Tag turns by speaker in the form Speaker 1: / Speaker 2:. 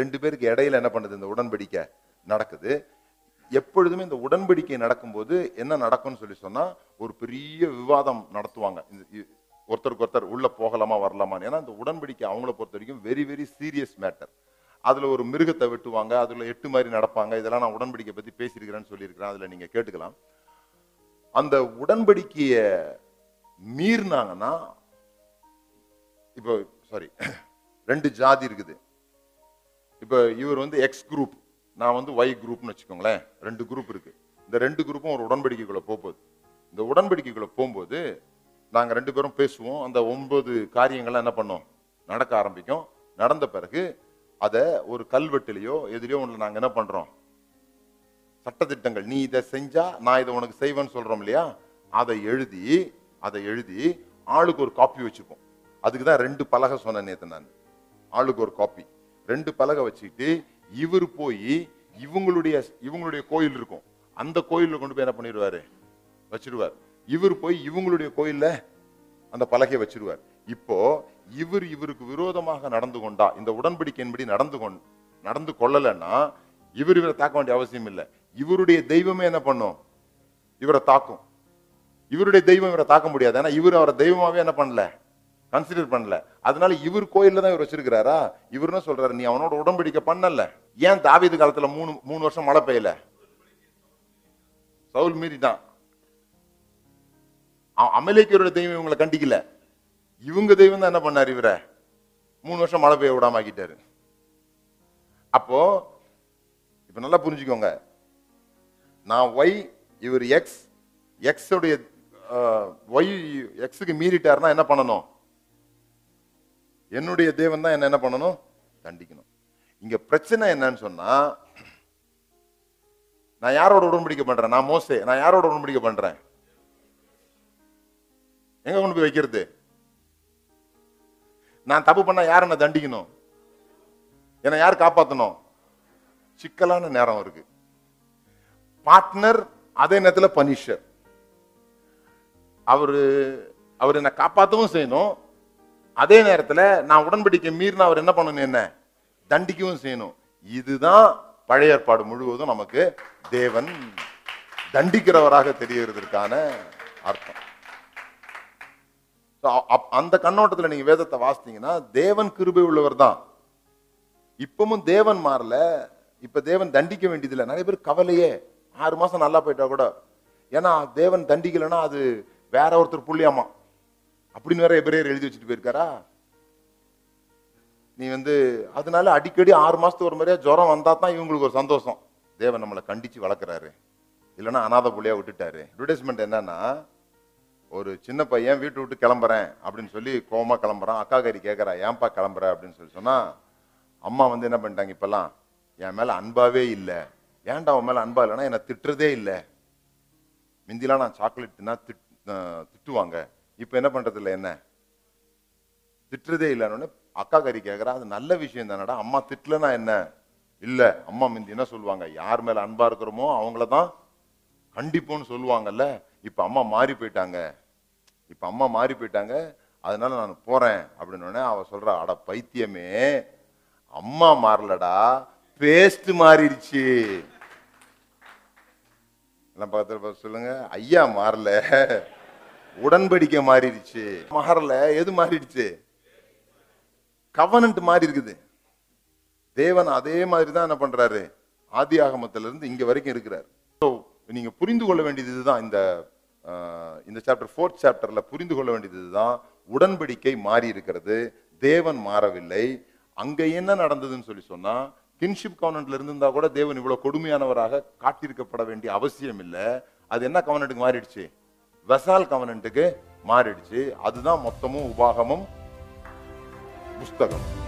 Speaker 1: ரெண்டு பேருக்கு இடையில என்ன பண்ணுது? இந்த உடன்படிக்கை நடக்குது. எப்பொழுதுமே இந்த உடன்படிக்கை நடக்கும்போது என்ன நடக்கும்னு சொல்லி சொன்னா ஒரு பெரிய விவாதம் நடத்துவாங்க. ஒருத்தருக்கு ஒருத்தர் உள்ள போகலாமா வரலாமான்னு ஏன்னா இந்த உடன்படிக்கை அவங்கள பொறுத்த வரைக்கும் வெரி வெரி சீரியஸ் மேட்டர் அதுல ஒரு மிருகத்தை வெட்டுவாங்க அதுல எட்டு மாதிரி நடப்பாங்க. இதெல்லாம் நான் உடன்படிக்கை பத்தி பேசியிருக்கிறேன்னு சொல்லியிருக்கிறேன். அதுல நீங்க கேட்டுக்கலாம். அந்த உடன்படிக்கைய மீறினாங்கன்னா இப்போ சாரி ரெண்டு ஜாதி இருக்குது. இப்போ இவர் வந்து எக்ஸ் குரூப் நான் வந்து ஒய் குரூப்னு வச்சுக்கோங்களேன். ரெண்டு குரூப் இருக்கு. இந்த ரெண்டு குரூப்பும் ஒரு உடன்படிக்கைக்குள்ள போகுது இந்த உடன்படிக்கைக்குள்ள போகும்போது நாங்கள் ரெண்டு பேரும் பேசுவோம். அந்த ஒன்பது காரியங்கள்லாம் என்ன பண்ணோம்? நடக்க ஆரம்பிக்கும். நடந்த பிறகு அதை ஒரு கல்வெட்டுலேயோ எதிலையோ ஒன்று நாங்கள் என்ன பண்ணுறோம் சட்டத்திட்டங்கள். நீ இதை செஞ்சா நான் இதை உனக்கு செய்வேன்னு சொல்கிறோம் இல்லையா? அதை எழுதி அதை எழுதி ஆளுக்கு ஒரு காப்பி வச்சுப்போம். அதுக்கு தான் ரெண்டு பலகை சொன்னேன் நேற்று நான். ஆளுக்கு ஒரு காப்பி ரெண்டு பலகை வச்சுக்கிட்டு இவர் போய் இவங்களுடைய இவங்களுடைய கோயில் இருக்கும். அந்த கோயிலில் கொண்டு போய் என்ன பண்ணிடுவாரு? வச்சிருவார். இவர் போய் இவங்களுடைய கோயிலில் அந்த பலகையை வச்சிருவார். இப்போ இவர் இவருக்கு விரோதமாக நடந்து கொண்டா இந்த உடன்படிக்கையின்படி நடந்து கொண் நடந்து கொள்ளலைன்னா இவர் இவரை தாக்க வேண்டிய அவசியம் இல்லை. இவருடைய தெய்வமே என்ன பண்ணும்? இவரை தாக்கும். இவருடைய தெய்வம் இவரை தாக்க முடியாது. ஏன்னா இவர் அவரை தெய்வமாவே என்ன பண்ணல? கன்சிடர் பண்ணல. அதனால இவர் கோயில்ல தான் இவர் வச்சிருக்கிறாரா? இவர் என்ன சொல்றாரு நீ அவனோட உடன்படிக்கை பண்ணல. ஏன் தாவீது காலத்துல மூணு மூணு வருஷம் மழை பெய்யல? சவுல் மீறி தான் அமலேக்கியரோட தெய்வம் இவங்களை கண்டிக்கல. இவங்க தெய்வம் தான் என்ன பண்ணார் இவரை? மூணு வருஷம் மழை பெய்ய விடாம ஆக்கிட்டாரு. அப்போ இப்ப நல்லா புரிஞ்சுக்கோங்க. நான் ஒய் இவர் எக்ஸ் எக்ஸோடைய ஒய் எக்ஸுக்கு மீறிட்டாருன்னா என்ன பண்ணணும்? என்னுடைய தேவன் தான் என்ன என்ன பண்ணணும்? தண்டிக்கணும். இங்க பிரச்சனை என்னன்னு சொன்னா நான் யாரோட உடன்படிக்கை பண்றேன்? நான் மோசே நான் யாரோட உடன்படிக்கை பண்றேன்? எங்க கொண்டு போய் வைக்கிறது? நான் தப்பு பண்ணா யார் என்ன தண்டிக்கணும்? என்னை யார் காப்பாத்தணும்? சிக்கலான நேரம் இருக்கு. பார்ட்னர் அதே நேரத்தில் பனிஷர் அவரு அவர் என்ன காப்பாற்றவும் செய்யணும். அதே நேரத்தில் நான் உடன்படிக்கை மீறினா அவர் என்ன பண்ணணும் என்ன? தண்டிக்கவும் செய்யணும். இதுதான் பழைய ஏற்பாடு முழுவதும் நமக்கு தேவன் தண்டிக்கிறவராக தெரிகிறதுக்கான அர்த்தம். அப்- அந்த கண்ணோட்டத்தில் நீங்க வேதத்தை வாசித்தீங்கன்னா தேவன் கிருபை உள்ளவர் தான். இப்பவும் தேவன் மாறல இப்ப தேவன் தண்டிக்க வேண்டியதில்லை. நிறைய பேர் கவலையே ஆறு மாசம் நல்லா போயிட்டா கூட. ஏன்னா தேவன் தண்டிக்கலைன்னா அது வேற ஒருத்தர் புள்ளியாமா? அப்படின்னு வேற எபிரேயர் எழுதி வச்சுட்டு போயிருக்காரா? நீ வந்து அதனால அடிக்கடி ஆறு மாசத்துக்கு ஒரு மாதிரியா ஜுரம் வந்தா தான் இவங்களுக்கு ஒரு சந்தோஷம். தேவன் நம்மளை கண்டிச்சு வளர்க்குறாரு. இல்லைன்னா அனாதை புள்ளியா விட்டுட்டாரு. அட்வர்டைஸ்மெண்ட் என்னன்னா ஒரு சின்ன பையன் வீட்டை விட்டு கிளம்புறேன் அப்படின்னு சொல்லி கோமா கிளம்புறான். அக்கா கறி கேட்கறா ஏன்பா கிளம்புற? அப்படின்னு சொல்லி சொன்னா அம்மா வந்து என்ன பண்ணிட்டாங்க இப்பெல்லாம்? என் மேல அன்பாவே இல்லை. ஏன்டா உன் மேல அன்பா இல்லைன்னா என்னை திட்டுறதே இல்லை. மிந்திலாம் நான் சாக்லேட் திட் திட்டுவாங்க. இப்போ என்ன பண்ணுறதில்ல என்ன? திட்டுறதே இல்லைன்னு அக்கா கறி கேட்குறா அது நல்ல விஷயம் தானடா. அம்மா திட்டலனா என்ன? இல்ல அம்மா மிந்தி என்ன சொல்லுவாங்க? யார் மேல அன்பா இருக்கிறோமோ அவங்கள தான் கண்டிப்போன்னு சொல்லுவாங்கல்ல. இப்ப அம்மா மாறி போயிட்டாங்க. இப்ப அம்மா மாறி போயிட்டாங்க. அதனால நான் போறேன் அப்படின்னு உடனே அவ சொல்றா அட பைத்தியமே அம்மா மாறலடா பேஸ்ட் மாறிடுச்சு. எல்லாம் பக்கத்துல பார்த்து சொல்லுங்க. ஐயா மாறல. உடன்படிக்கை மாறிடுச்சு. மகரில் எது மாறிடுச்சு? கவனன்ட் மாறி இருக்குது. தேவன் அதே மாதிரி தான் என்ன பண்றாரு? ஆதி ஆகமத்துல இருந்து இங்க வரைக்கும் இருக்கிறார். ஸோ நீங்க புரிந்து கொள்ள வேண்டியது இதுதான். இந்த ஆஹ், இந்த சாப்டர் ஃபோர்த் சாப்டர்ல புரிந்து கொள்ள வேண்டியது இதுதான். உடன்படிக்கை மாறி இருக்கிறது. தேவன் மாறவில்லை. அங்க என்ன நடந்ததுன்னு சொல்லி சொன்னா கின்ஷிப் கவனன்ட்ல இருந்திருந்தா கூட தேவன் இவ்வளவு கொடுமையானவராக காட்டியிருக்கப்பட வேண்டிய அவசியம் இல்லை. அது என்ன கவனன்ட்டுக்கு மாறிடுச்சு? வெசால் கவனன்ட்டுக்கு மாறிடுச்சு. அதுதான் மொத்தமும் உபாகமும் புஸ்தகம்